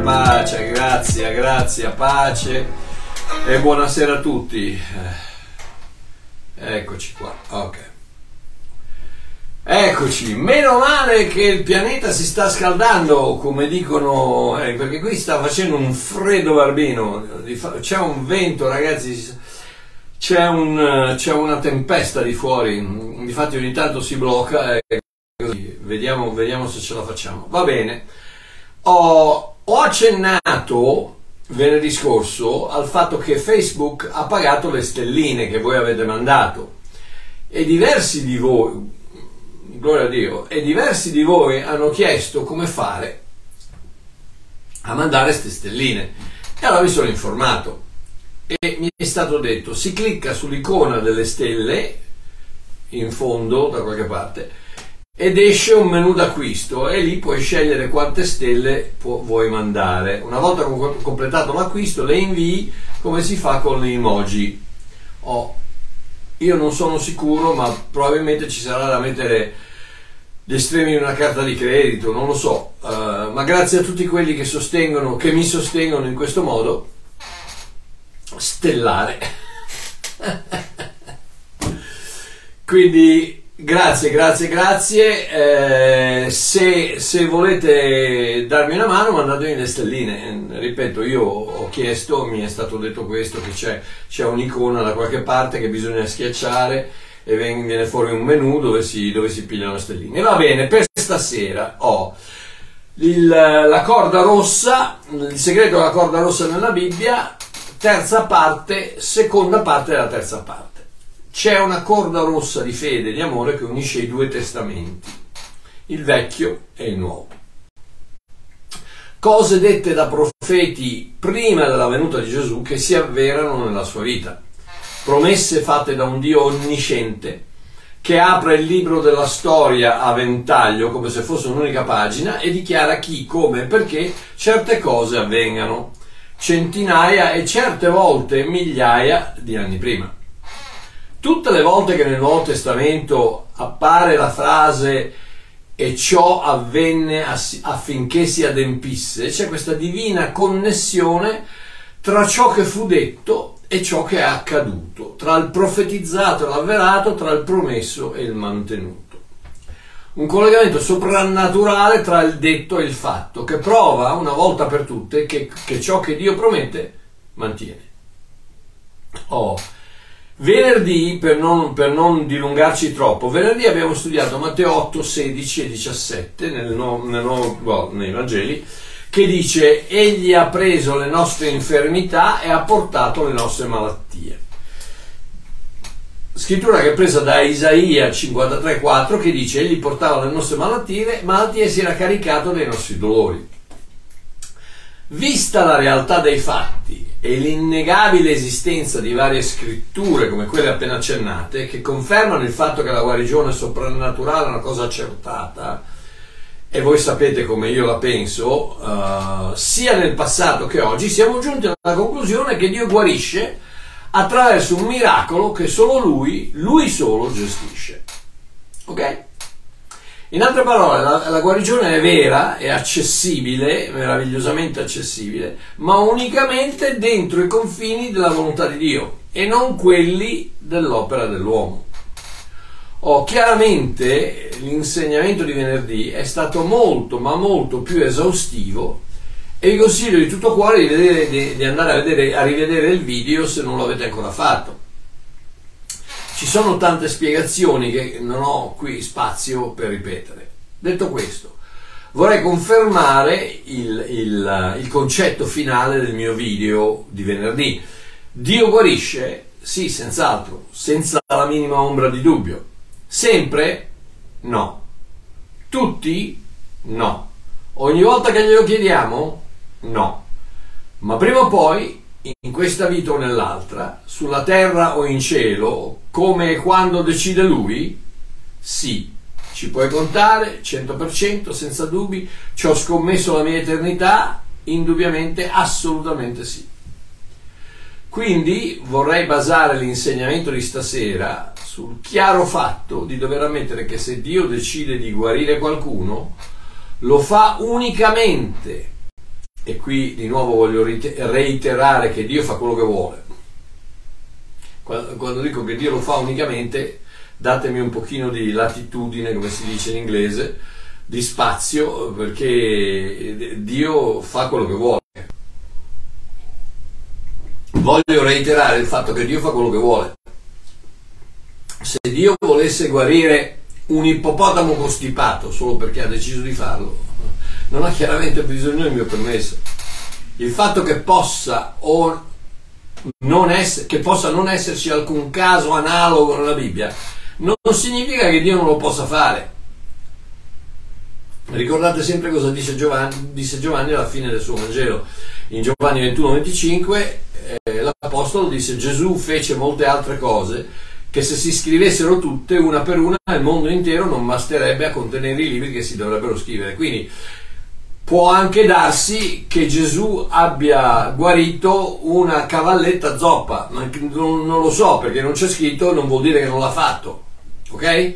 Buonasera, pace, grazie, grazie, pace e buonasera a tutti. Eh, Eccoci qua, ok. Eccoci, meno male che il pianeta si sta scaldando, come dicono, eh, perché qui sta facendo un freddo barbino, c'è un vento ragazzi, c'è, un, c'è una tempesta di fuori, infatti ogni tanto si blocca e così, vediamo, vediamo se ce la facciamo. Va bene, ho, ho accennato venerdì scorso al fatto che Facebook ha pagato le stelline che voi avete mandato e diversi di voi, gloria a Dio, e diversi di voi hanno chiesto come fare a mandare queste stelline. E allora mi sono informato e mi è stato detto si clicca sull'icona delle stelle in fondo da qualche parte ed esce un menu d'acquisto e lì puoi scegliere quante stelle pu- vuoi mandare. Una volta com- completato l'acquisto le invii come si fa con le emoji. Oh, io non sono sicuro, ma probabilmente ci sarà da mettere gli estremi di una carta di credito, non lo so. Uh, ma grazie a tutti quelli che sostengono, che mi sostengono in questo modo, stellare. Quindi grazie, grazie, grazie. Eh, se, se, volete darmi una mano, mandatemi le stelline. Ripeto, io ho chiesto, mi è stato detto questo, che c'è, c'è un'icona da qualche parte che bisogna schiacciare e viene fuori un menu dove si, dove si pigliano le stelline. Va bene, per stasera ho il, la corda rossa, il segreto della corda rossa nella Bibbia, terza parte, seconda parte della terza parte. C'è una corda rossa di fede e di amore che unisce i due testamenti, il vecchio e il nuovo. Cose dette da profeti prima della venuta di Gesù che si avverano nella sua vita. Promesse fatte da un Dio onnisciente che apre il libro della storia a ventaglio come se fosse un'unica pagina e dichiara chi, come e perché certe cose avvengano centinaia e certe volte migliaia di anni prima. Tutte le volte che nel Nuovo Testamento appare la frase e ciò avvenne affinché si adempisse, c'è questa divina connessione tra ciò che fu detto e ciò che è accaduto, tra il profetizzato e l'avverato, tra il promesso e il mantenuto. Un collegamento soprannaturale tra il detto e il fatto, che prova una volta per tutte che, che ciò che Dio promette mantiene. Oh. Venerdì, per non, per non, dilungarci troppo, venerdì abbiamo studiato Matteo 8, 16 e 17 nel, nel, well, nei Vangeli, che dice Egli ha preso le nostre infermità e ha portato le nostre malattie. Scrittura che è presa da Isaia 53,4 che dice Egli portava le nostre malattie, malattie e si era caricato dei nostri dolori. Vista la realtà dei fatti e l'innegabile esistenza di varie scritture come quelle appena accennate, che confermano il fatto che la guarigione soprannaturale è una cosa accertata, e voi sapete come io la penso, uh, sia nel passato che oggi, siamo giunti alla conclusione che Dio guarisce attraverso un miracolo che solo Lui, Lui solo gestisce. Ok? In altre parole, la, la, guarigione è vera, è accessibile, meravigliosamente accessibile, ma unicamente dentro i confini della volontà di Dio e non quelli dell'opera dell'uomo. Oh, chiaramente l'insegnamento di venerdì è stato molto, ma molto più esaustivo e vi consiglio di tutto cuore di, vedere, di, di andare a, vedere, a rivedere il video se non lo avete ancora fatto ci sono tante spiegazioni che non ho qui spazio per ripetere. Detto questo, vorrei confermare il, il, il concetto finale del mio video di venerdì. Dio guarisce? Sì, senz'altro, senza la minima ombra di dubbio. Sempre? No. Tutti? No. Ogni volta che glielo chiediamo? No. Ma prima o poi in questa vita o nell'altra, sulla terra o in cielo, come e quando decide lui? Sì, ci puoi contare 100% senza dubbi, ci ho scommesso la mia eternità? Indubbiamente, assolutamente sì. Quindi vorrei basare l'insegnamento di stasera sul chiaro fatto di dover ammettere che se Dio decide di guarire qualcuno, lo fa unicamente, e qui di nuovo voglio reiterare che Dio fa quello che vuole. Quando dico che Dio lo fa unicamente, datemi un pochino di latitudine, come si dice in inglese, di spazio, perché Dio fa quello che vuole. Voglio reiterare il fatto che Dio fa quello che vuole. Se Dio volesse guarire un ippopotamo costipato solo perché ha deciso di farlo, non ha chiaramente bisogno del mio permesso. Il fatto che possa o ess- che possa non esserci alcun caso analogo nella Bibbia non significa che Dio non lo possa fare. Ricordate sempre cosa dice Giovanni, disse Giovanni alla fine del suo Vangelo. In Giovanni 21-25 eh, l'Apostolo disse Gesù fece molte altre cose che se si scrivessero tutte una per una il mondo intero non basterebbe a contenere i libri che si dovrebbero scrivere. Quindi può anche darsi che Gesù abbia guarito una cavalletta zoppa, ma non, non lo so perché non c'è scritto, non vuol dire che non l'ha fatto, ok?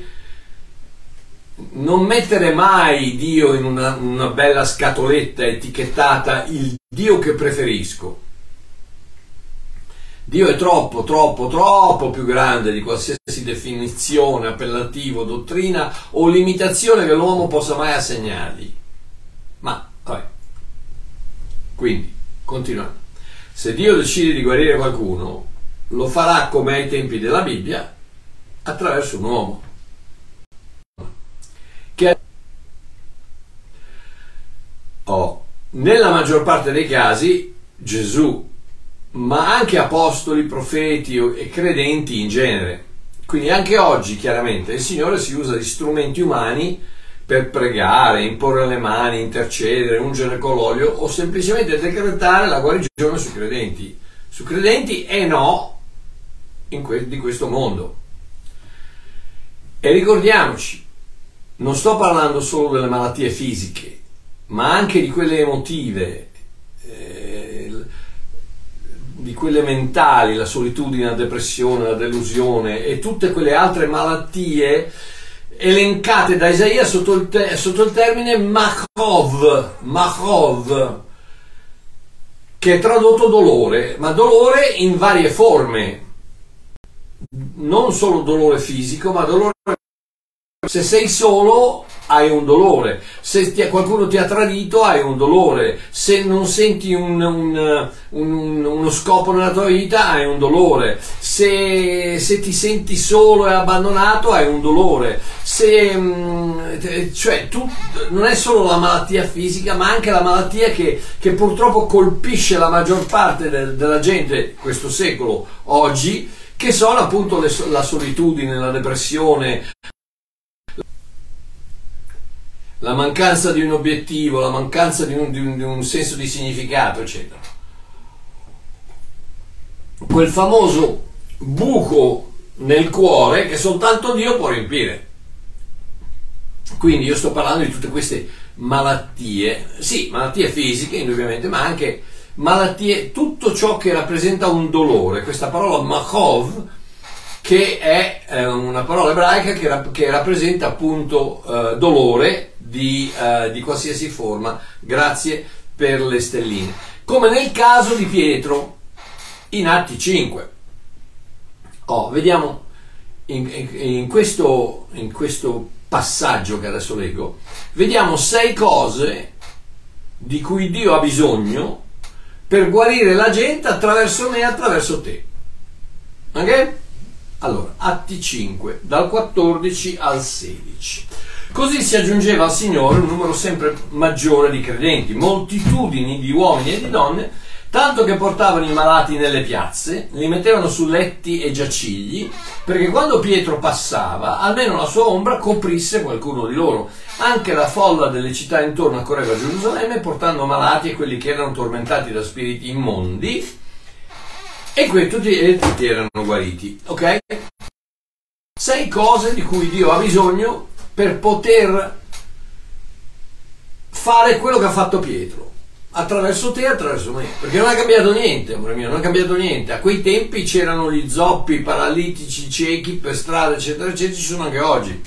Non mettere mai Dio in una, una bella scatoletta etichettata il Dio che preferisco. Dio è troppo, troppo, troppo più grande di qualsiasi definizione, appellativo, dottrina o limitazione che l'uomo possa mai assegnargli. Ma, vabbè. Quindi, continuando. Se Dio decide di guarire qualcuno, lo farà come ai tempi della Bibbia, attraverso un uomo. Che oh, nella maggior parte dei casi Gesù, ma anche apostoli, profeti e credenti in genere. Quindi anche oggi chiaramente il Signore si usa di strumenti umani per pregare, imporre le mani, intercedere, ungere con l'olio o semplicemente decretare la guarigione sui credenti. Su credenti e no que- di questo mondo. E ricordiamoci, non sto parlando solo delle malattie fisiche, ma anche di quelle emotive, eh, di quelle mentali, la solitudine, la depressione, la delusione e tutte quelle altre malattie elencate da Isaia sotto il, te- sotto il termine Machov, Machov, che è tradotto dolore, ma dolore in varie forme, non solo dolore fisico, ma dolore se sei solo hai un dolore, se ti, qualcuno ti ha tradito hai un dolore, se non senti un, un, un, uno scopo nella tua vita hai un dolore, se, se, ti senti solo e abbandonato hai un dolore, se, mm, cioè tu, non è solo la malattia fisica ma anche la malattia che, che purtroppo colpisce la maggior parte del, della gente questo secolo oggi, che sono appunto le, la solitudine, la depressione, la mancanza di un obiettivo, la mancanza di un, di un, di un senso di significato, eccetera. Quel famoso buco nel cuore che soltanto Dio può riempire. Quindi io sto parlando di tutte queste malattie, sì, malattie fisiche indubbiamente, ma anche malattie, tutto ciò che rappresenta un dolore. Questa parola machov che è eh, una parola ebraica che, rap- che rappresenta appunto eh, dolore di, eh, di, qualsiasi forma. Grazie per le stelline. Come nel caso di Pietro in Atti 5. Oh, vediamo in, in, in, questo, in questo passaggio che adesso leggo, vediamo sei cose di cui Dio ha bisogno per guarire la gente attraverso me e attraverso te. Ok? Allora, Atti 5, dal 14 al 16. Così si aggiungeva al Signore un numero sempre maggiore di credenti, moltitudini di uomini e di donne, tanto che portavano i malati nelle piazze, li mettevano su letti e giacigli, perché quando Pietro passava, almeno la sua ombra coprisse qualcuno di loro. Anche la folla delle città intorno accorreva a Gerusalemme, portando malati e quelli che erano tormentati da spiriti immondi, e qui tutti, e tutti erano guariti, ok? Sei cose di cui Dio ha bisogno per poter fare quello che ha fatto Pietro attraverso te e attraverso me perché non ha cambiato niente amore mio non ha cambiato niente a quei tempi c'erano gli zoppi paralitici ciechi per strada eccetera eccetera ci sono anche oggi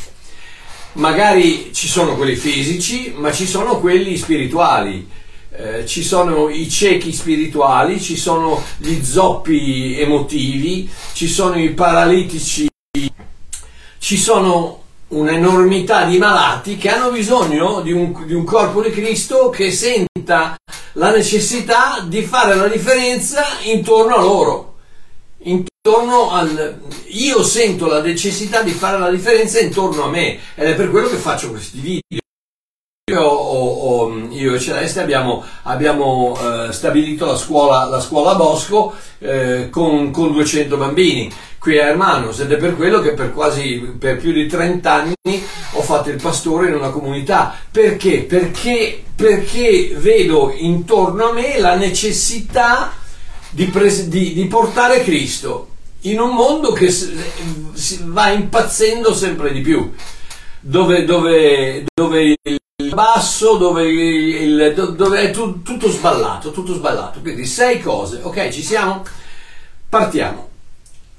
magari ci sono quelli fisici, ma ci sono quelli spirituali. Eh, ci sono i ciechi spirituali, ci sono gli zoppi emotivi, ci sono i paralitici, ci sono un'enormità di malati che hanno bisogno di un, di un corpo di Cristo che senta la necessità di fare la differenza intorno a loro. Intorno al, io sento la necessità di fare la differenza intorno a me ed è per quello che faccio questi video. Io, ho, ho, io e Celeste abbiamo, abbiamo eh, stabilito la scuola, la scuola Bosco eh, con, con 200 bambini. Qui a Hermanos ed è per quello che per quasi per più di 30 anni ho fatto il pastore in una comunità. Perché? Perché, perché vedo intorno a me la necessità di, pres- di, di portare Cristo in un mondo che va impazzendo sempre di più. Dove, dove, dove basso dove, il, dove è tu, tutto sballato, tutto sballato. Quindi sei cose, ok, ci siamo? Partiamo.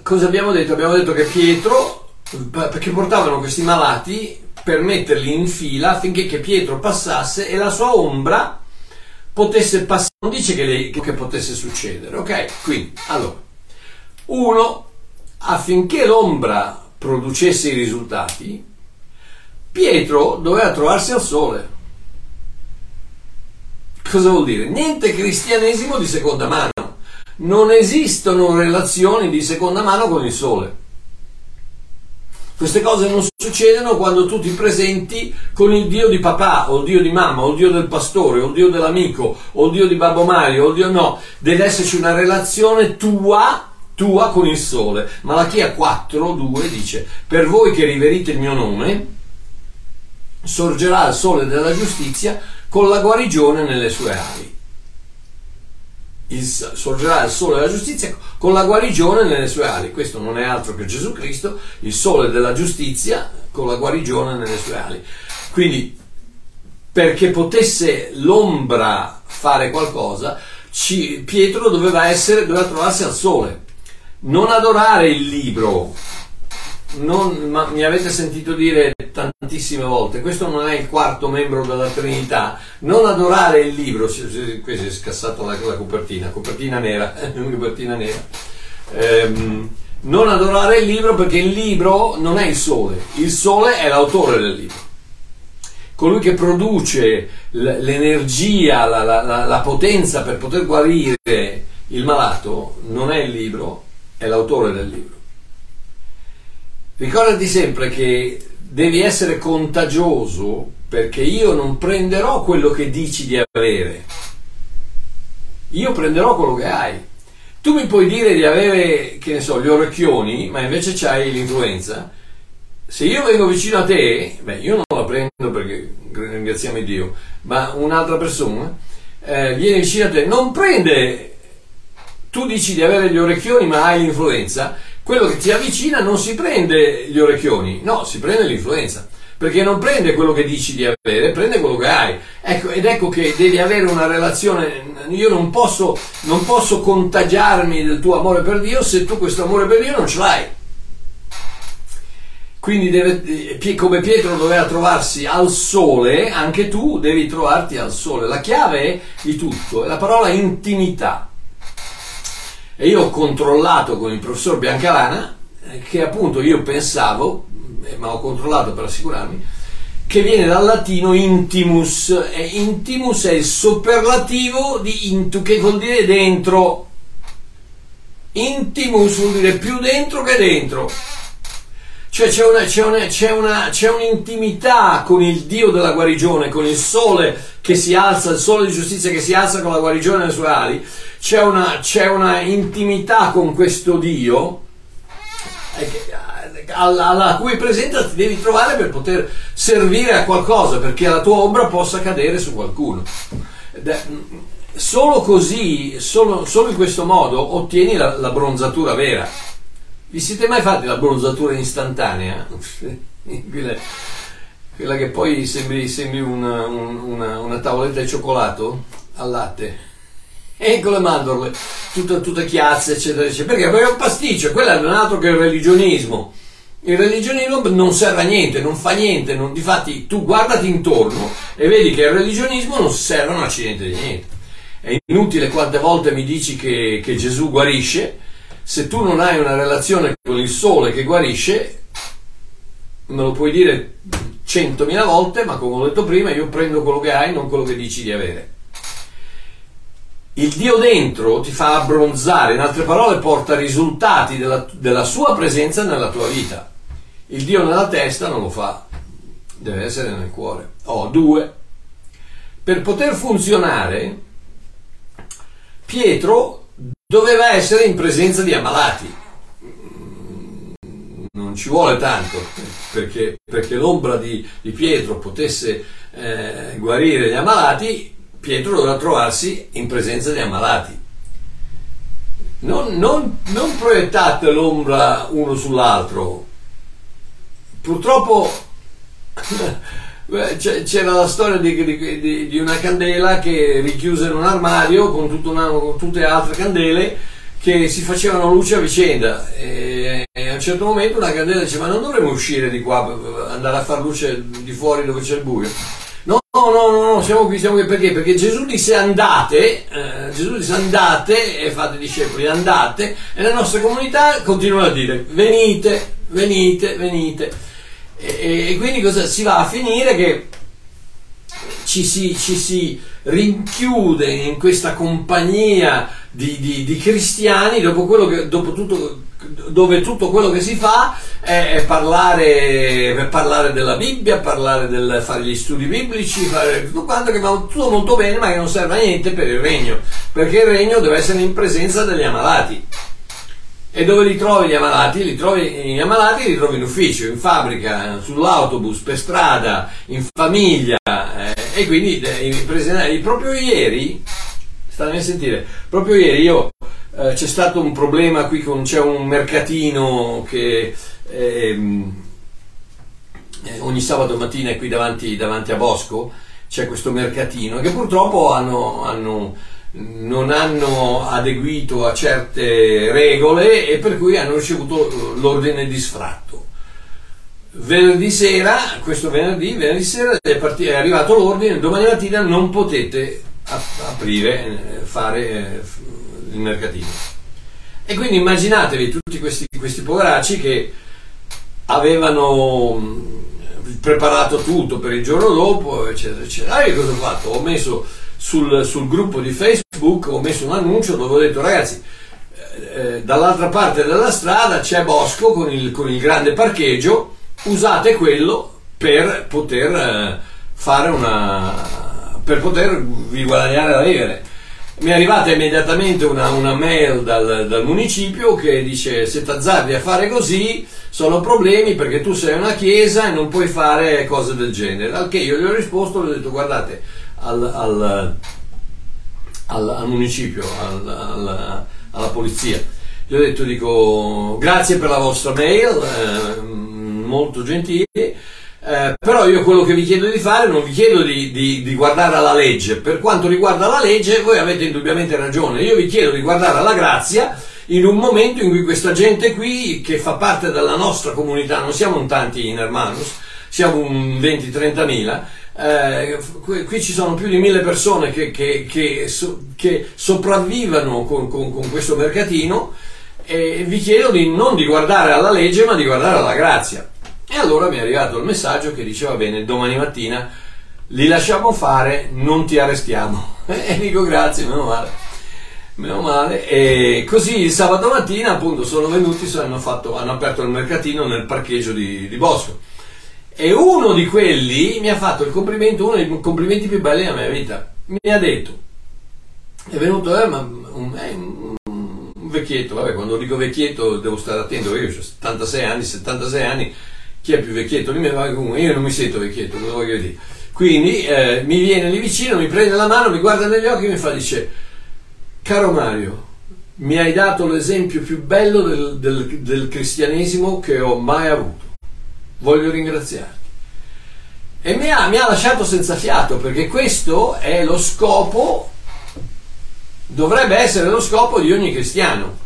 Cosa abbiamo detto? Abbiamo detto che Pietro, perché portavano questi malati per metterli in fila affinché Pietro passasse e la sua ombra potesse passare. Non dice che, lei, che potesse succedere, ok? Quindi, allora, uno, affinché l'ombra producesse i risultati, Pietro doveva trovarsi al sole. Cosa vuol dire? Niente cristianesimo di seconda mano. Non esistono relazioni di seconda mano con il sole. Queste cose non succedono quando tu ti presenti con il Dio di papà, o il Dio di mamma, o il Dio del pastore, o il Dio dell'amico, o il Dio di Babbo Mario, o il Dio no. Deve esserci una relazione tua, tua con il sole. Malachia 4, 2 dice, per voi che riverite il mio nome, sorgerà il sole della giustizia con la guarigione nelle sue ali. Il, sorgerà il sole della giustizia con la guarigione nelle sue ali. Questo non è altro che Gesù Cristo, il sole della giustizia con la guarigione nelle sue ali. Quindi, perché potesse l'ombra fare qualcosa, ci, Pietro doveva, essere, doveva trovarsi al sole. Non adorare il libro, non, mi avete sentito dire tantissime volte, questo non è il quarto membro della Trinità, non adorare il libro, qui si è scassata la, la copertina, copertina nera, copertina nera. Ehm, non adorare il libro perché il libro non è il sole, il sole è l'autore del libro. Colui che produce l'energia, la, la, la potenza per poter guarire il malato non è il libro, è l'autore del libro. Ricordati sempre che devi essere contagioso perché io non prenderò quello che dici di avere. Io prenderò quello che hai. Tu mi puoi dire di avere, che ne so, gli orecchioni, ma invece c'hai l'influenza. Se io vengo vicino a te, beh, io non la prendo perché ringraziamo Dio, ma un'altra persona eh, viene vicino a te, non prende, tu dici di avere gli orecchioni ma hai l'influenza, quello che ti avvicina non si prende gli orecchioni, no, si prende l'influenza. Perché non prende quello che dici di avere, prende quello che hai. Ecco, ed ecco che devi avere una relazione. Io non posso, non posso contagiarmi del tuo amore per Dio se tu questo amore per Dio non ce l'hai. Quindi deve, come Pietro doveva trovarsi al sole, anche tu devi trovarti al sole. La chiave di tutto è la parola intimità. E io ho controllato con il professor Biancalana, eh, che appunto io pensavo, eh, ma ho controllato per assicurarmi, che viene dal latino intimus, e intimus è il superlativo di intu, che vuol dire dentro. Intimus vuol dire più dentro che dentro. Cioè c'è, una, c'è, una, c'è, una, c'è un'intimità con il Dio della guarigione, con il sole che si alza, il sole di giustizia che si alza con la guarigione nelle sue ali, c'è una, c'è una intimità con questo Dio eh, alla, alla cui presenza ti devi trovare per poter servire a qualcosa, perché la tua ombra possa cadere su qualcuno. Solo così, solo, solo in questo modo ottieni la, la bronzatura vera. Vi siete mai fatti la bronzatura istantanea? quella, quella, che poi sembri, sembri una, una, una, tavoletta di cioccolato al latte. E con le mandorle, tutte, tutte chiazze, eccetera, eccetera. Perché? Perché è un pasticcio, quello è altro che il religionismo. Il religionismo non serve a niente, non fa niente, non, difatti tu guardati intorno e vedi che il religionismo non serve a un accidente di niente. È inutile quante volte mi dici che, che Gesù guarisce, se tu non hai una relazione con il sole che guarisce, me lo puoi dire centomila volte, ma come ho detto prima, io prendo quello che hai, non quello che dici di avere. Il Dio dentro ti fa abbronzare, in altre parole porta risultati della, della sua presenza nella tua vita. Il Dio nella testa non lo fa, deve essere nel cuore. Oh, due. Per poter funzionare, Pietro doveva essere in presenza di ammalati. Non ci vuole tanto perché, perché l'ombra di, di, Pietro potesse eh, guarire gli ammalati, Pietro doveva trovarsi in presenza di ammalati. Non, non, non proiettate l'ombra uno sull'altro, purtroppo c'era la storia di, di, di, una candela che richiusa in un armadio con, una, con, tutte altre candele che si facevano luce a vicenda. E, e, a un certo momento una candela dice ma non dovremmo uscire di qua andare a far luce di fuori dove c'è il buio? No no no, no siamo qui siamo qui perché? Perché Gesù disse andate eh, Gesù disse andate e fate discepoli andate e le nostre comunità continuano a dire venite venite venite e, e quindi cosa, si va a finire che ci si, ci si rinchiude in questa compagnia di, di, di cristiani dopo che, dopo tutto, dove tutto quello che si fa è parlare, parlare della Bibbia, parlare del fare gli studi biblici, fare tutto quanto che va tutto molto bene ma che non serve a niente per il regno, perché il regno deve essere in presenza degli ammalati. E dove li trovi gli ammalati? Li trovi, gli ammalati li trovi in ufficio, in fabbrica, sull'autobus, per strada, in famiglia. Eh, e quindi eh, proprio ieri, state a sentire, proprio ieri io eh, c'è stato un problema qui con c'è un mercatino che ehm, eh, ogni sabato mattina è qui davanti, davanti, a Bosco, c'è questo mercatino che purtroppo hanno, hanno non hanno adeguito a certe regole e per cui hanno ricevuto l'ordine di sfratto. Venerdì sera, questo venerdì, venerdì sera è, partito, è arrivato l'ordine, domani mattina non potete aprire, eh, fare eh, il mercatino. E quindi immaginatevi tutti questi, questi poveracci che avevano mm, preparato tutto per il giorno dopo, eccetera, eccetera. Ah, io cosa ho fatto? Ho messo sul, sul gruppo di Facebook ho messo un annuncio dove ho detto ragazzi eh, eh, dall'altra parte della strada c'è Bosco con il, con il grande parcheggio usate quello per poter eh, fare una per potervi guadagnare da vivere. Mi è arrivata immediatamente una, una mail dal, dal, municipio che dice se t'azzardi a fare così sono problemi perché tu sei una chiesa e non puoi fare cose del genere. Al che io gli ho risposto gli ho detto guardate al, al, al, al municipio, alla polizia. Gli ho detto, dico, grazie per la vostra mail, eh, molto gentile, eh, però io quello che vi chiedo di fare non vi chiedo di, di, di, guardare alla legge, per quanto riguarda la legge voi avete indubbiamente ragione, io vi chiedo di guardare alla grazia in un momento in cui questa gente qui che fa parte della nostra comunità, non siamo un tanti in Hermanus, siamo un 20-30 mila, eh, qui, qui, ci sono più di mille persone che, che, che, so, che sopravvivono con, con, con, questo mercatino e vi chiedo di, non di guardare alla legge ma di guardare alla grazia. E allora mi è arrivato il messaggio che diceva bene, domani mattina li lasciamo fare, non ti arrestiamo. e dico grazie, meno male. Meno male. E così il sabato mattina appunto sono venuti, hanno, fatto, hanno aperto il mercatino nel parcheggio di, di Bosco e uno di quelli mi ha fatto il complimento, uno dei complimenti più belli della mia vita. Mi ha detto, è venuto eh, un, eh, un, vecchietto, vabbè quando dico vecchietto devo stare attento, io ho 76 anni, 76 anni, chi è più vecchietto di me? Comunque io non mi sento vecchietto, cosa voglio dire? Quindi eh, mi viene lì vicino, mi prende la mano, mi guarda negli occhi e mi fa, dice, caro Mario, mi hai dato l'esempio più bello del, del, del cristianesimo che ho mai avuto voglio ringraziarti. E mi ha, mi ha lasciato senza fiato perché questo è lo scopo, dovrebbe essere lo scopo di ogni cristiano,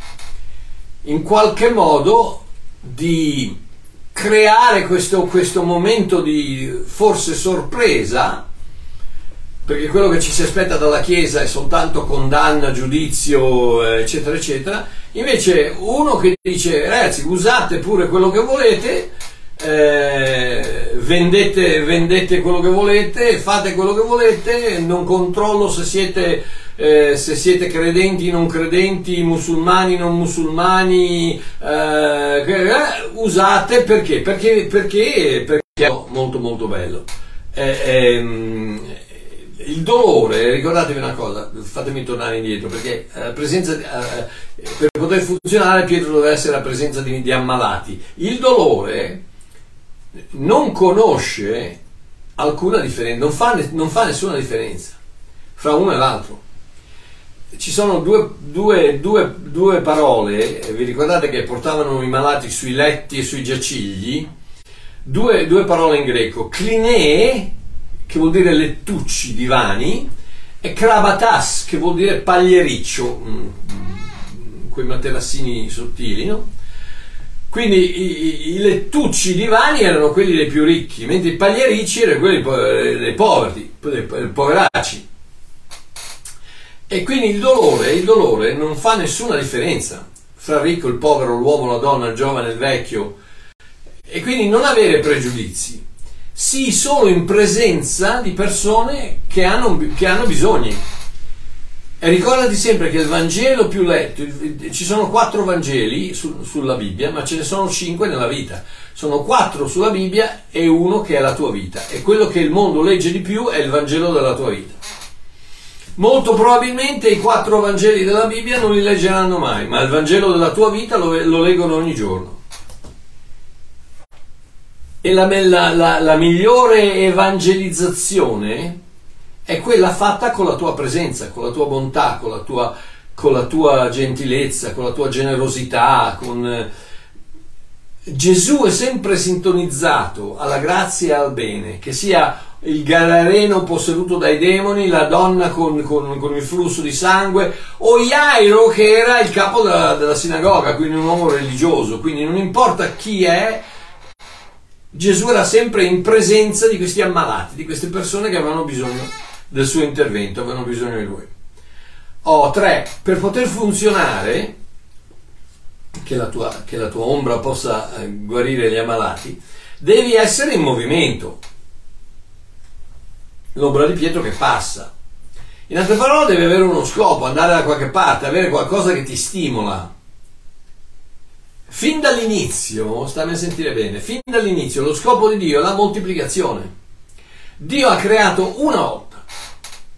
in qualche modo di creare questo, questo momento di forse sorpresa, perché quello che ci si aspetta dalla Chiesa è soltanto condanna, giudizio, eccetera, eccetera. Invece uno che dice, ragazzi, usate pure quello che volete, eh, vendete, vendete, quello che volete, fate quello che volete, non controllo se siete, eh, se siete credenti, non credenti, musulmani, non musulmani, eh, eh usate perché? Perché, perché, perché è molto molto bello. Eh, ehm, il dolore, ricordatevi una cosa, fatemi tornare indietro, perché eh, presenza, per poter funzionare Pietro deve essere la presenza di, di ammalati. Il dolore non conosce alcuna differenza, non fa, non fa nessuna differenza fra uno e l'altro. Ci sono due, due, due, due parole, vi ricordate che portavano i malati sui letti e sui giacigli? Due, due parole in greco, klinee, che vuol dire lettucci, divani, e krabatas, che vuol dire pagliericcio, mm, mm, quei materassini sottili, no? Quindi i, i, lettucci divani erano quelli dei più ricchi, mentre i pagliericci erano quelli dei poveri, dei poveracci. E quindi il dolore, il dolore non fa nessuna differenza fra il ricco, il povero, l'uomo, la donna, il giovane, il vecchio. E quindi non avere pregiudizi. Sii solo in presenza di persone che hanno, che hanno bisogni e ricordati sempre che il Vangelo più letto, ci sono quattro Vangeli su, sulla Bibbia, ma ce ne sono cinque nella vita. Sono quattro sulla Bibbia e uno che è la tua vita. E quello che il mondo legge di più è il Vangelo della tua vita. Molto probabilmente i quattro Vangeli della Bibbia non li leggeranno mai, ma il Vangelo della tua vita lo, lo leggono ogni giorno. E la, la, la, la migliore evangelizzazione è quella fatta con la tua presenza, con la tua bontà, con la tua, con la tua gentilezza, con la tua generosità. Con... Eh, Gesù è sempre sintonizzato alla grazia e al bene, che sia il galareno posseduto dai demoni, la donna con, con, con, il flusso di sangue, o Jairo che era il capo della, della, sinagoga, quindi un uomo religioso, quindi non importa chi è, Gesù era sempre in presenza di questi ammalati, di queste persone che avevano bisogno del suo intervento, avevano bisogno di lui. O tre, per poter funzionare, che la tua, che la tua ombra possa eh, guarire gli ammalati, devi essere in movimento. L'ombra di Pietro che passa. In altre parole, devi avere uno scopo, andare da qualche parte, avere qualcosa che ti stimola. Fin dall'inizio, stammi a sentire bene, fin dall'inizio lo scopo di Dio è la moltiplicazione. Dio ha creato una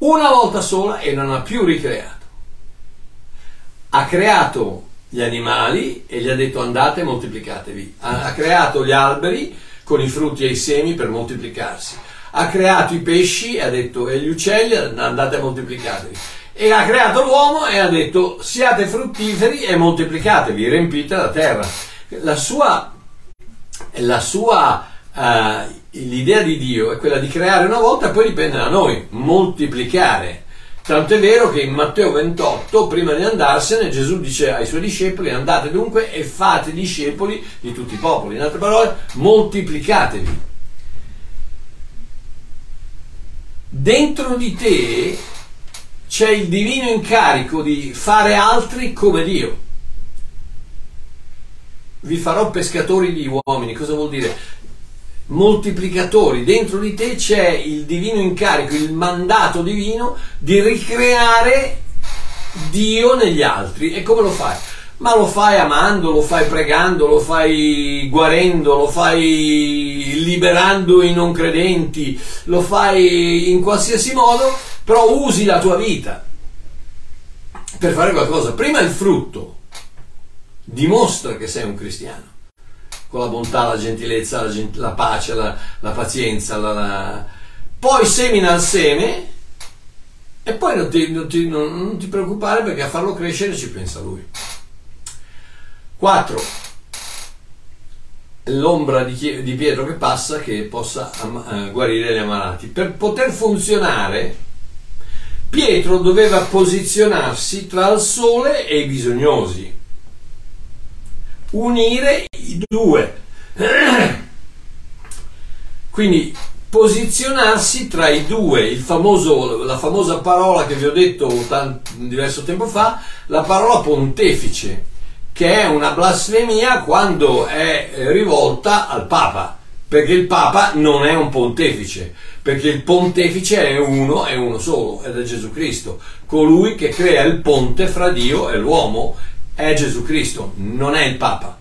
una volta sola e non ha più ricreato. Ha creato gli animali e gli ha detto andate e moltiplicatevi. Ha, ha creato gli alberi con i frutti e i semi per moltiplicarsi. Ha creato i pesci e ha detto e gli uccelli andate a moltiplicatevi. E ha creato l'uomo e ha detto siate fruttiferi e moltiplicatevi, riempite la terra. La sua, la sua uh, l'idea di Dio è quella di creare una volta, poi dipende da noi, moltiplicare. Tanto è vero che in Matteo 28, prima di andarsene, Gesù dice ai suoi discepoli: Andate dunque e fate discepoli di tutti i popoli. In altre parole, moltiplicatevi. Dentro di te c'è il divino incarico di fare altri come Dio. Vi farò pescatori di uomini. Cosa vuol dire? Moltiplicatori, dentro di te c'è il divino incarico, il mandato divino di ricreare Dio negli altri. E come lo fai? Ma lo fai amando, lo fai pregando, lo fai guarendo, lo fai liberando i non credenti, lo fai in qualsiasi modo, però usi la tua vita per fare qualcosa. Prima il frutto dimostra che sei un cristiano con la bontà, la gentilezza, la, gent- la pace, la, la pazienza, la, poi semina il seme e poi non ti, non, ti, non, non ti, preoccupare perché a farlo crescere ci pensa lui. 4. L'ombra di, di, Pietro che passa che possa uh, guarire gli ammalati. Per poter funzionare, Pietro doveva posizionarsi tra il sole e i bisognosi unire due. Quindi posizionarsi tra i due, famoso, la famosa parola che vi ho detto tanto, diverso tempo fa, la parola pontefice, che è una blasfemia quando è rivolta al Papa, perché il Papa non è un pontefice, perché il pontefice è uno, è uno solo, ed è Gesù Cristo, colui che crea il ponte fra Dio e l'uomo è Gesù Cristo, non è il Papa.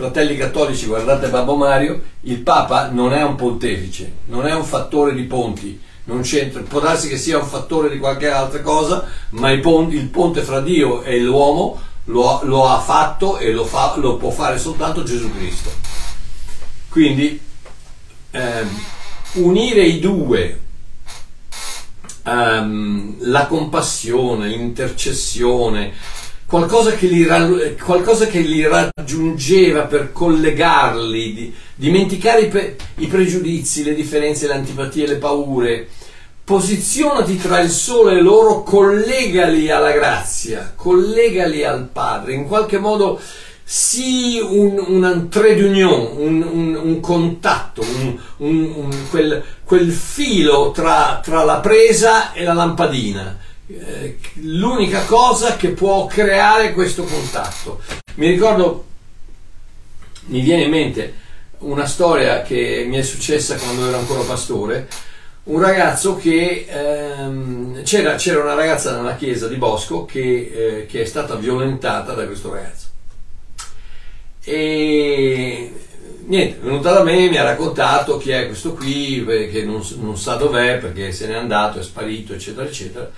Fratelli cattolici, guardate Babbo Mario, il Papa non è un pontefice, non è un fattore di ponti, non c'entra, può darsi che sia un fattore di qualche altra cosa, ma il ponte, il ponte fra Dio e l'uomo lo, lo ha fatto e lo, fa, lo, può fare soltanto Gesù Cristo. Quindi eh, unire i due, ehm, la compassione, l'intercessione, qualcosa che li, qualcosa che li raggiungeva per collegarli, di, dimenticare i, pe, i, pregiudizi, le differenze, le antipatie, le paure. Posizionati tra il sole e loro, collegali alla grazia, collegali al Padre, in qualche modo sii un, un trait d'union, un, un, un contatto, quel, quel, filo tra, tra la presa e la lampadina l'unica cosa che può creare questo contatto. Mi ricordo, mi viene in mente una storia che mi è successa quando ero ancora pastore, un ragazzo che ehm, c'era, c'era, una ragazza nella chiesa di Bosco che, eh, che, è stata violentata da questo ragazzo. E niente, è venuta da me, mi ha raccontato chi è questo qui, che non, non sa dov'è perché se n'è andato, è sparito, eccetera, eccetera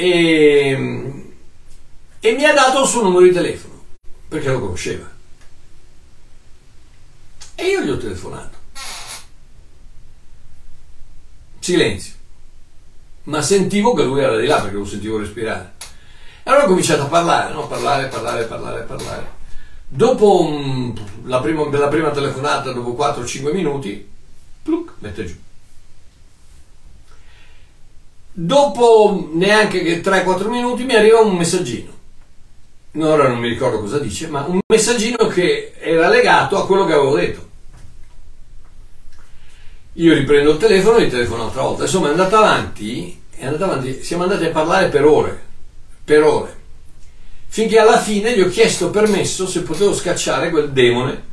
e, e mi ha dato il suo numero di telefono perché lo conosceva. E io gli ho telefonato. Silenzio. Ma sentivo che lui era di là perché lo sentivo respirare. E allora ho cominciato a parlare, no? parlare, parlare, parlare, parlare. Dopo um, la, prima, la, prima, telefonata, dopo 4-5 minuti, pluc, mette giù. Dopo neanche 3-4 minuti mi arriva un messaggino. Ora non mi ricordo cosa dice, ma un messaggino che era legato a quello che avevo detto. Io riprendo il telefono e gli telefono un'altra volta. Insomma, è andato avanti, è andato avanti, siamo andati a parlare per ore, per ore. Finché alla fine gli ho chiesto permesso se potevo scacciare quel demone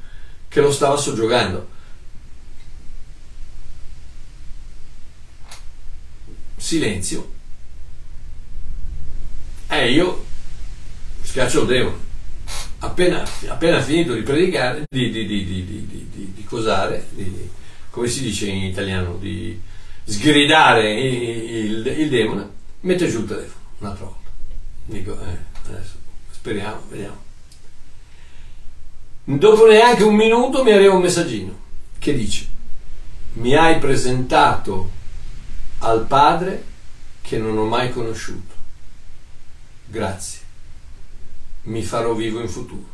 che lo stava soggiogando. Silenzio. E io schiaccio demone. Appena, appena finito di predicare, di, di, di, di cosare, come si dice in italiano, di sgridare il, il, il, demone, mette giù il telefono un'altra volta. Dico, eh, adesso speriamo, vediamo. Dopo neanche un minuto mi arriva un messaggino che dice mi hai presentato al Padre che non ho mai conosciuto. Grazie. Mi farò vivo in futuro.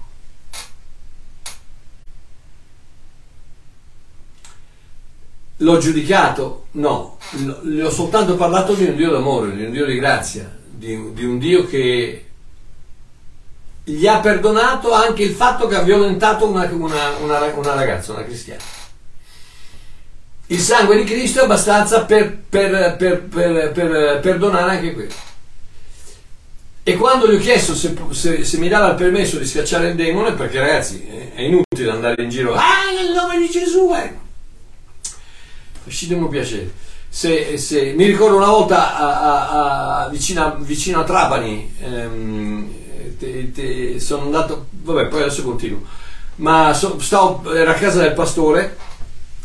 L'ho giudicato? No, gli ho soltanto parlato di un Dio d'amore, di un Dio di grazia, di, di un Dio che gli ha perdonato anche il fatto che ha violentato una, una, una, una ragazza, una cristiana il sangue di Cristo è abbastanza per, per, per, per perdonare anche questo. E quando gli ho chiesto se, se, se, mi dava il permesso di schiacciare il demone, perché ragazzi è inutile andare in giro, ah nel nome di Gesù, eh. Facitemi un piacere. Se, se, mi ricordo una volta a, a, a, vicino, vicino, a Trapani, ehm, te, te, sono andato, vabbè poi adesso continuo, ma so, stavo, era a casa del pastore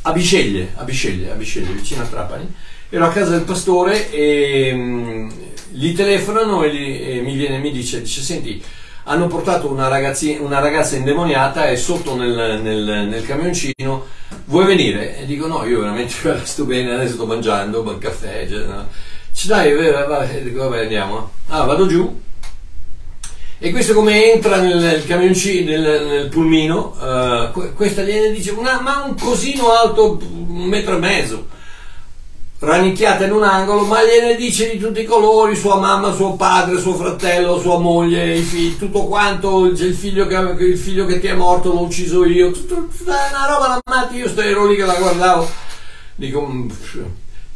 a Bisceglie, a Bisceglie, a Bisceglie, vicino a Trapani. Ero a casa del pastore e um, gli telefonano e, gli, e mi, viene, mi dice, dice, senti, hanno portato una, una ragazza indemoniata e sotto nel, nel, nel, camioncino, vuoi venire? E dico no, io veramente sto bene, adesso sto mangiando, il caffè, no. Ci dai, vabbè, dico, vabbè, andiamo. Ah, vado giù, e questo come entra nel camioncino, nel, nel pulmino, uh, questa gliene dice, una, ma un cosino alto un metro e mezzo. rannicchiata in un angolo, ma gliene dice di tutti i colori, sua mamma, suo padre, suo fratello, sua moglie, figli, tutto quanto, il figlio, che, il figlio che ti è morto l'ho ucciso io, tutta una roba da matti, io ero lì che la guardavo, dico, mm,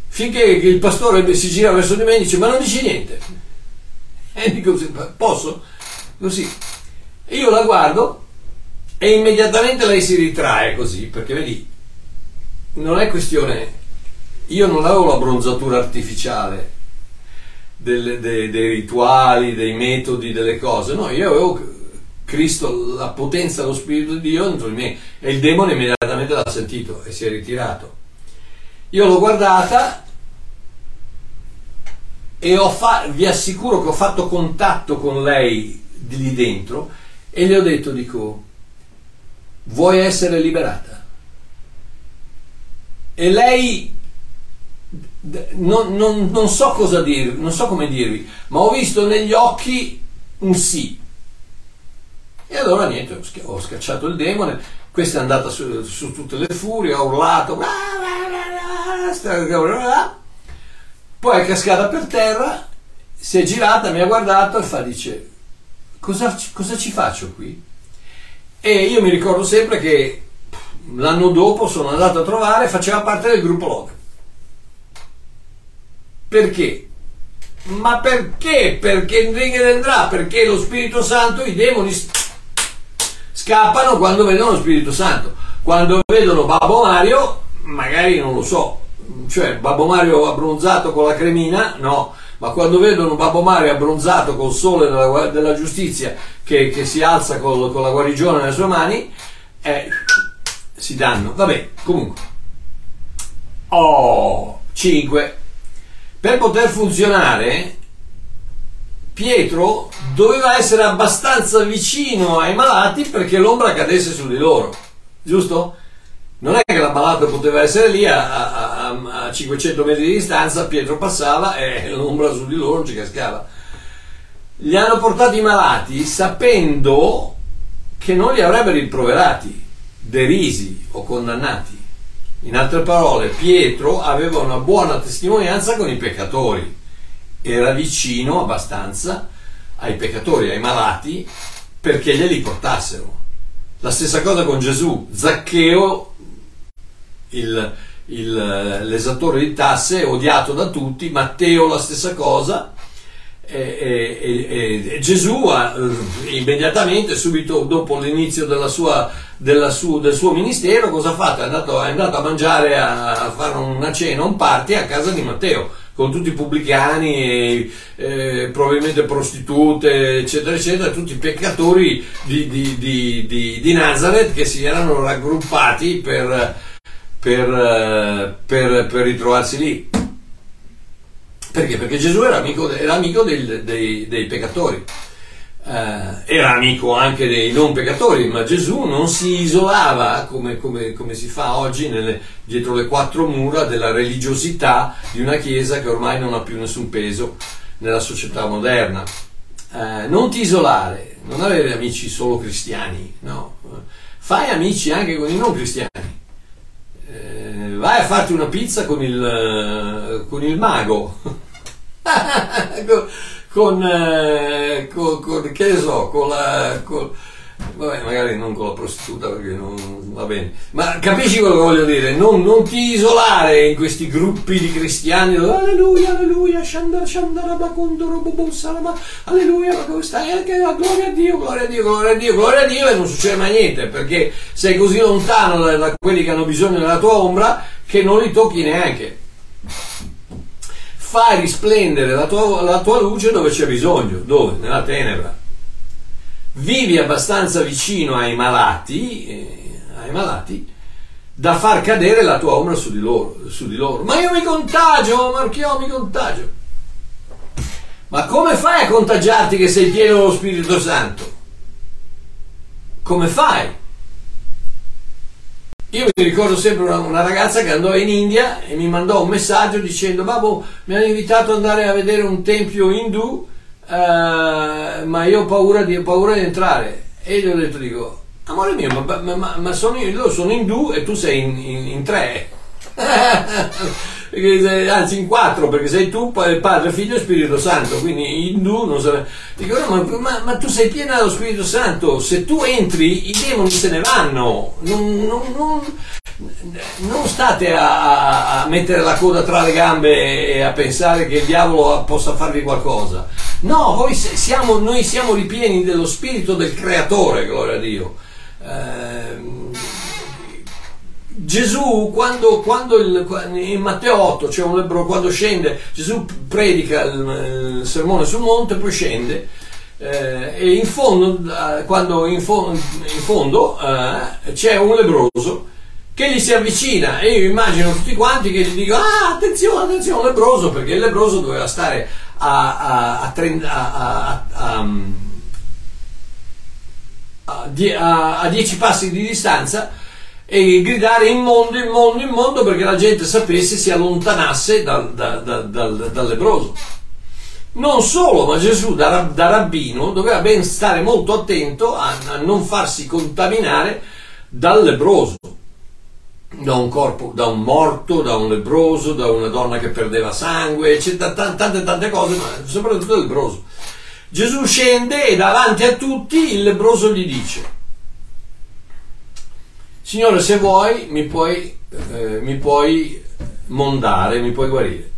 finché il pastore si gira verso di me e dice, ma non dici niente, e dico, posso? Così, io la guardo e immediatamente lei si ritrae così, perché vedi, non è questione io non avevo la bronzatura artificiale delle, dei, dei rituali, dei metodi, delle cose, no, io avevo Cristo, la potenza dello Spirito di Dio dentro di me e il demone immediatamente l'ha sentito e si è ritirato. Io l'ho guardata e fa- vi assicuro che ho fatto contatto con lei di lì dentro e le ho detto, dico, vuoi essere liberata? E lei non, non, non, so cosa dirvi, non so come dirvi, ma ho visto negli occhi un sì. E allora niente, ho scacciato il demone, questa è andata su, su tutte le furie, ha urlato, poi è cascata per terra, si è girata, mi ha guardato e fa, dice, cosa, cosa ci faccio qui? E io mi ricordo sempre che l'anno dopo sono andato a trovare, faceva parte del gruppo Log. Perché? Ma perché? Perché Enrique andrà? Perché lo Spirito Santo, i demoni scappano quando vedono lo Spirito Santo. Quando vedono Babbo Mario, magari non lo so, cioè Babbo Mario abbronzato con la cremina, no, ma quando vedono Babbo Mario abbronzato col sole della, della giustizia che, che, si alza col, con la guarigione nelle sue mani, eh, si danno. Vabbè, comunque. Oh, 5. Per poter funzionare, Pietro doveva essere abbastanza vicino ai malati perché l'ombra cadesse su di loro, giusto? Non è che l'ammalato poteva essere lì a, a, a 500 metri di distanza, Pietro passava e l'ombra su di loro ci cascava. Li hanno portati malati sapendo che non li avrebbero rimproverati, derisi o condannati. In altre parole, Pietro aveva una buona testimonianza con i peccatori, era vicino abbastanza ai peccatori, ai malati, perché glieli portassero. La stessa cosa con Gesù, Zaccheo, il, il, l'esattore di tasse, odiato da tutti, Matteo la stessa cosa, e, e, e, Gesù ha, eh, immediatamente, subito dopo l'inizio della sua, della su, del suo ministero, cosa ha fatto? È andato, è andato a mangiare, a, a, fare una cena, un party a casa di Matteo, con tutti i pubblicani, e, eh, probabilmente prostitute, eccetera, eccetera, tutti i peccatori di, di, di, di Nazareth che si erano raggruppati per, per, per, per ritrovarsi lì. Perché? Perché Gesù era amico, era amico del, dei, dei, peccatori, eh, era amico anche dei non peccatori, ma Gesù non si isolava come, come, come si fa oggi nelle, dietro le quattro mura della religiosità di una Chiesa che ormai non ha più nessun peso nella società moderna. Eh, non ti isolare, non avere amici solo cristiani, no. Fai amici anche con i non cristiani. Eh, vai a farti una pizza con il, con il mago. Con, eh, con, con, che so, con la... Con, vabbè, magari non con la prostituta perché non va bene, ma capisci quello che voglio dire? Non, non ti isolare in questi gruppi di cristiani, alleluia, alleluia, shandara, shandara, bacondoro, salama, alleluia, ma come stai? La gloria a Dio, gloria a Dio, gloria a Dio, gloria a Dio e non succede mai niente perché sei così lontano da, da quelli che hanno bisogno della tua ombra che non li tocchi neanche fai risplendere la tua, la tua luce dove c'è bisogno, dove? Nella tenebra. Vivi abbastanza vicino ai malati, eh, ai malati da far cadere la tua ombra su di loro. Su di loro. Ma io mi contagio, Marchio, mi contagio. Ma come fai a contagiarti che sei pieno dello Spirito Santo? Come fai? Io mi ricordo sempre una, una, ragazza che andò in India e mi mandò un messaggio dicendo Babbo mi hanno invitato ad andare a vedere un tempio indù eh, ma io ho paura di, ho paura di, entrare. E gli ho detto dico amore mio ma, ma, ma sono io, sono indù e tu sei in, in, in tre. Anzi in quattro perché sei tu, Padre, Figlio e Spirito Santo, quindi Hindu non sa... Dico, no, ma, ma, ma, tu sei piena dello Spirito Santo, se tu entri i demoni se ne vanno, non, non, non, non state a, a, mettere la coda tra le gambe e a pensare che il diavolo possa farvi qualcosa. No, noi siamo, noi siamo ripieni dello Spirito del Creatore, gloria a Dio. Eh, Gesù, quando, quando il, in Matteo 8 c'è un lebro, quando scende, Gesù predica il, il sermone sul monte, poi scende eh, e in fondo, eh, quando in, fo- in fondo eh, c'è un lebroso che gli si avvicina e io immagino tutti quanti che gli dicono ah attenzione attenzione lebroso perché il lebroso doveva stare a, a, a, a, a, a, a 10 passi di distanza e gridare immondo, immondo, immondo perché la gente sapesse si allontanasse dal, dal, dal, dal lebroso. Non solo, ma Gesù da, da, rabbino doveva ben stare molto attento a, a non farsi contaminare dal lebroso, da un corpo, da un morto, da un lebroso, da una donna che perdeva sangue, eccetera, tante tante cose, ma soprattutto il lebroso. Gesù scende e davanti a tutti il lebroso gli dice Signore, se vuoi mi puoi, eh, mi puoi mondare, mi puoi guarire.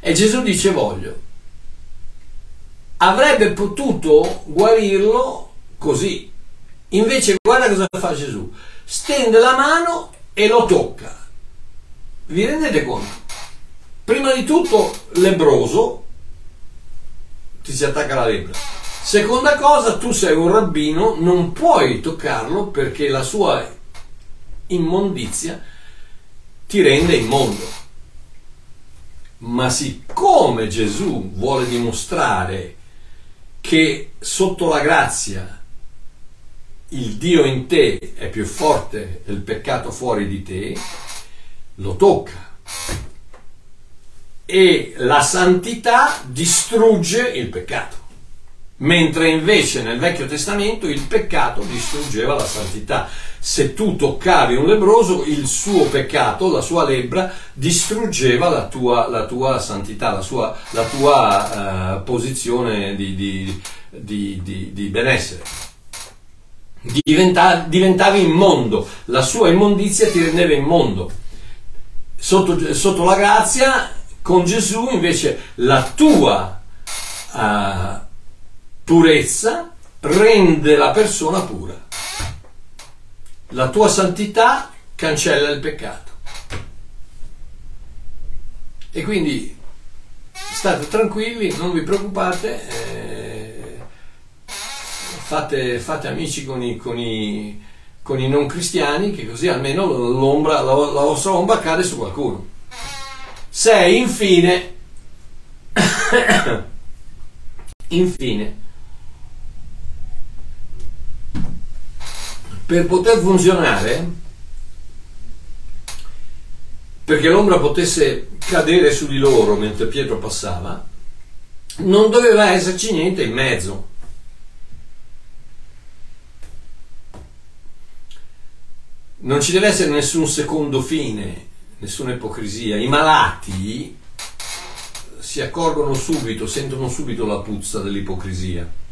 E Gesù dice voglio. Avrebbe potuto guarirlo così. Invece guarda cosa fa Gesù. Stende la mano e lo tocca. Vi rendete conto? Prima di tutto lebroso ti si attacca la lebbra Seconda cosa, tu sei un rabbino, non puoi toccarlo perché la sua immondizia ti rende immondo. Ma siccome Gesù vuole dimostrare che sotto la grazia il Dio in te è più forte del peccato fuori di te, lo tocca. E la santità distrugge il peccato mentre invece nel Vecchio Testamento il peccato distruggeva la santità. Se tu toccavi un lebroso, il suo peccato, la sua lebbra, distruggeva la tua, la tua santità, la, sua, la tua uh, posizione di, di, di, di benessere. Diventa, diventavi immondo, la sua immondizia ti rendeva immondo. Sotto, sotto la grazia, con Gesù invece la tua uh, purezza rende la persona pura. La tua santità cancella il peccato. E quindi state tranquilli, non vi preoccupate, eh, fate, fate, amici con i, con, i, con i, non cristiani, che così almeno la, la vostra ombra cade su qualcuno. 6. Infine, infine, per poter funzionare, perché l'ombra potesse cadere su di loro mentre Pietro passava, non doveva esserci niente in mezzo. Non ci deve essere nessun secondo fine, nessuna ipocrisia. I malati si accorgono subito, sentono subito la puzza dell'ipocrisia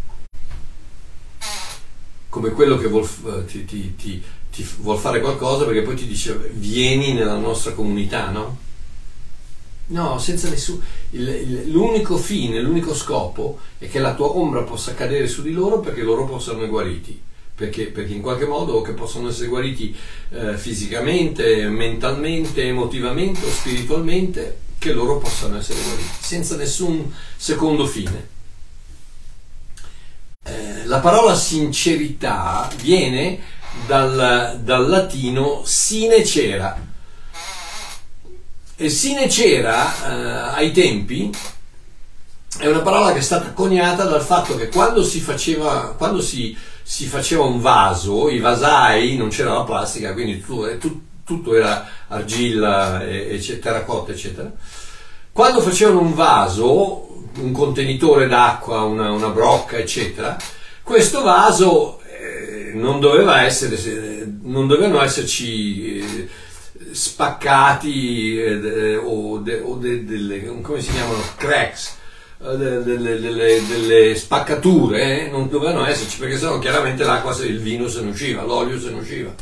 come quello che vuol, eh, ti, ti, ti, ti, vuol fare qualcosa perché poi ti dice vieni nella nostra comunità, no? No, senza nessun... Il, il, l'unico fine, l'unico scopo è che la tua ombra possa cadere su di loro perché loro possano essere guariti. Perché, perché in qualche modo che possono essere guariti eh, fisicamente, mentalmente, emotivamente o spiritualmente, che loro possano essere guariti, senza nessun secondo fine. Eh, la parola sincerità viene dal, dal latino sine cera. E sine cera eh, ai tempi è una parola che è stata coniata dal fatto che quando si faceva, quando si, si faceva un vaso, i vasai, non c'era la plastica, quindi tutto, eh, tutto era argilla, terracotta, eccetera. Quando facevano un vaso, un contenitore d'acqua, una, una brocca, eccetera, questo vaso eh, non doveva essere, non dovevano esserci eh, spaccati eh, o, de, o de, delle, come si chiamano, cracks, eh, delle, delle, delle, spaccature, eh? non dovevano esserci perché sennò chiaramente l'acqua, il vino se ne usciva, l'olio se ne usciva.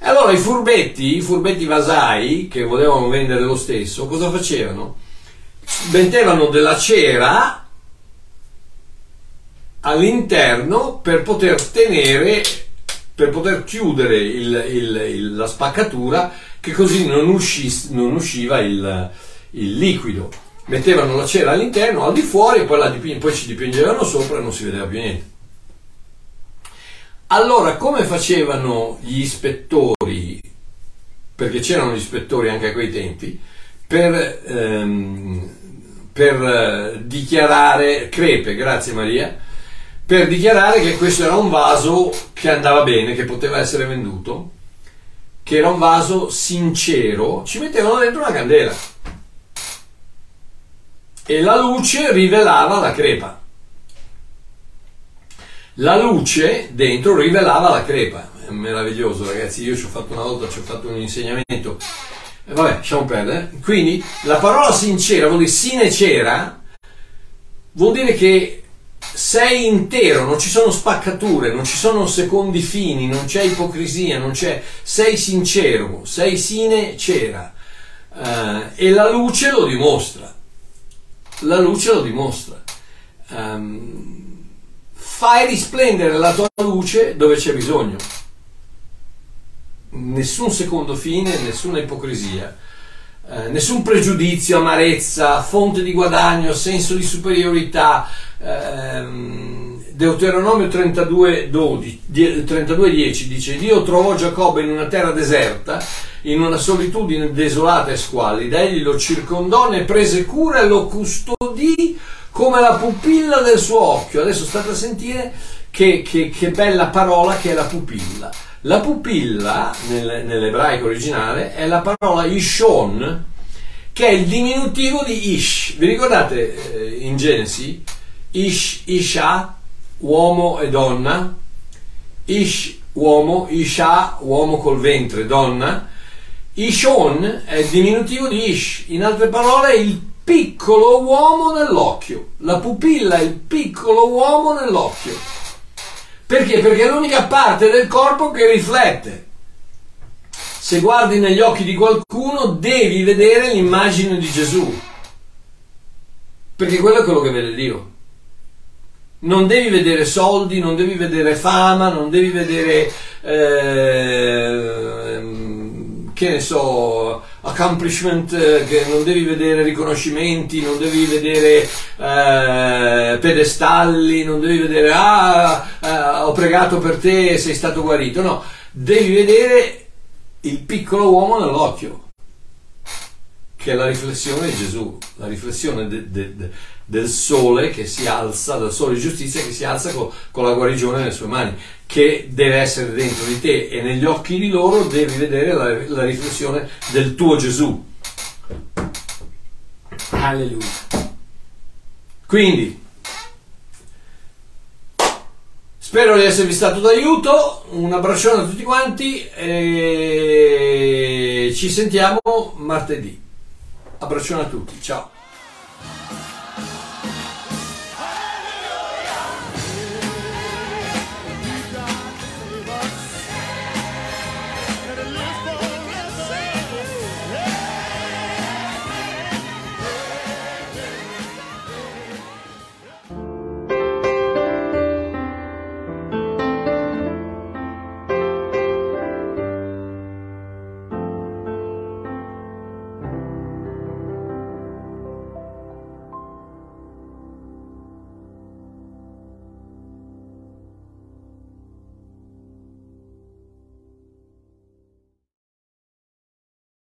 E allora i furbetti, i furbetti vasai che volevano vendere lo stesso, cosa facevano? Mettevano della cera all'interno per poter tenere, per poter chiudere il, il, il, la spaccatura che così non, uscis, non usciva il, liquido. Mettevano la cera all'interno, al di fuori, poi, diping- poi ci dipingevano sopra e non si vedeva più niente. Allora, come facevano gli ispettori, perché c'erano gli ispettori anche a quei tempi, per, ehm, per eh, dichiarare, crepe, grazie Maria, per dichiarare che questo era un vaso che andava bene, che poteva essere venduto, che era un vaso sincero, ci mettevano dentro una candela e la luce rivelava la crepa. La luce dentro rivelava la crepa. È meraviglioso, ragazzi. Io ci ho fatto una volta, ci ho fatto un insegnamento. Eh, vabbè, lasciamo perdere. Quindi la parola sincera vuol dire sine cera, vuol dire che sei intero, non ci sono spaccature, non ci sono secondi fini, non c'è ipocrisia, non c'è, sei sincero, sei sine cera. Uh, e la luce lo dimostra. La luce lo dimostra. Um, fai risplendere la tua luce dove c'è bisogno. Nessun secondo fine, nessuna ipocrisia. Uh, nessun pregiudizio, amarezza, fonte di guadagno, senso di superiorità, ehm, Deuteronomio 32, 12, 32, 10 dice Dio trovò Giacobbe in una terra deserta, in una solitudine desolata e squallida, egli lo circondò, ne prese cura e lo custodì come la pupilla del suo occhio. Adesso state a sentire che, che, che bella parola che è la pupilla. La pupilla nel, nell'ebraico originale è la parola Ishon, che è il diminutivo di Ish. Vi ricordate eh, in Genesi? Ish, Isha, uomo e donna, Ish, uomo, Isha, uomo col ventre, donna, Ishon è il diminutivo di Ish, in altre parole il piccolo uomo nell'occhio, la pupilla è il piccolo uomo nell'occhio. Perché? Perché è l'unica parte del corpo che riflette. Se guardi negli occhi di qualcuno devi vedere l'immagine di Gesù. Perché quello è quello che vede Dio non devi vedere soldi, non devi vedere fama, non devi vedere, eh, che ne so, accomplishment, eh, non devi vedere riconoscimenti, non devi vedere eh, pedestalli, non devi vedere, ah, eh, ho pregato per te e sei stato guarito. No, devi vedere il piccolo uomo nell'occhio che è la riflessione di Gesù, la riflessione de, de, de, del sole che si alza, del sole di giustizia che si alza con, con, la guarigione nelle sue mani, che deve essere dentro di te e negli occhi di loro devi vedere la, la riflessione del tuo Gesù. Alleluia. Quindi, spero di esservi stato d'aiuto, un abbraccione a tutti quanti e ci sentiamo martedì. Abbraccione a tutti, ciao.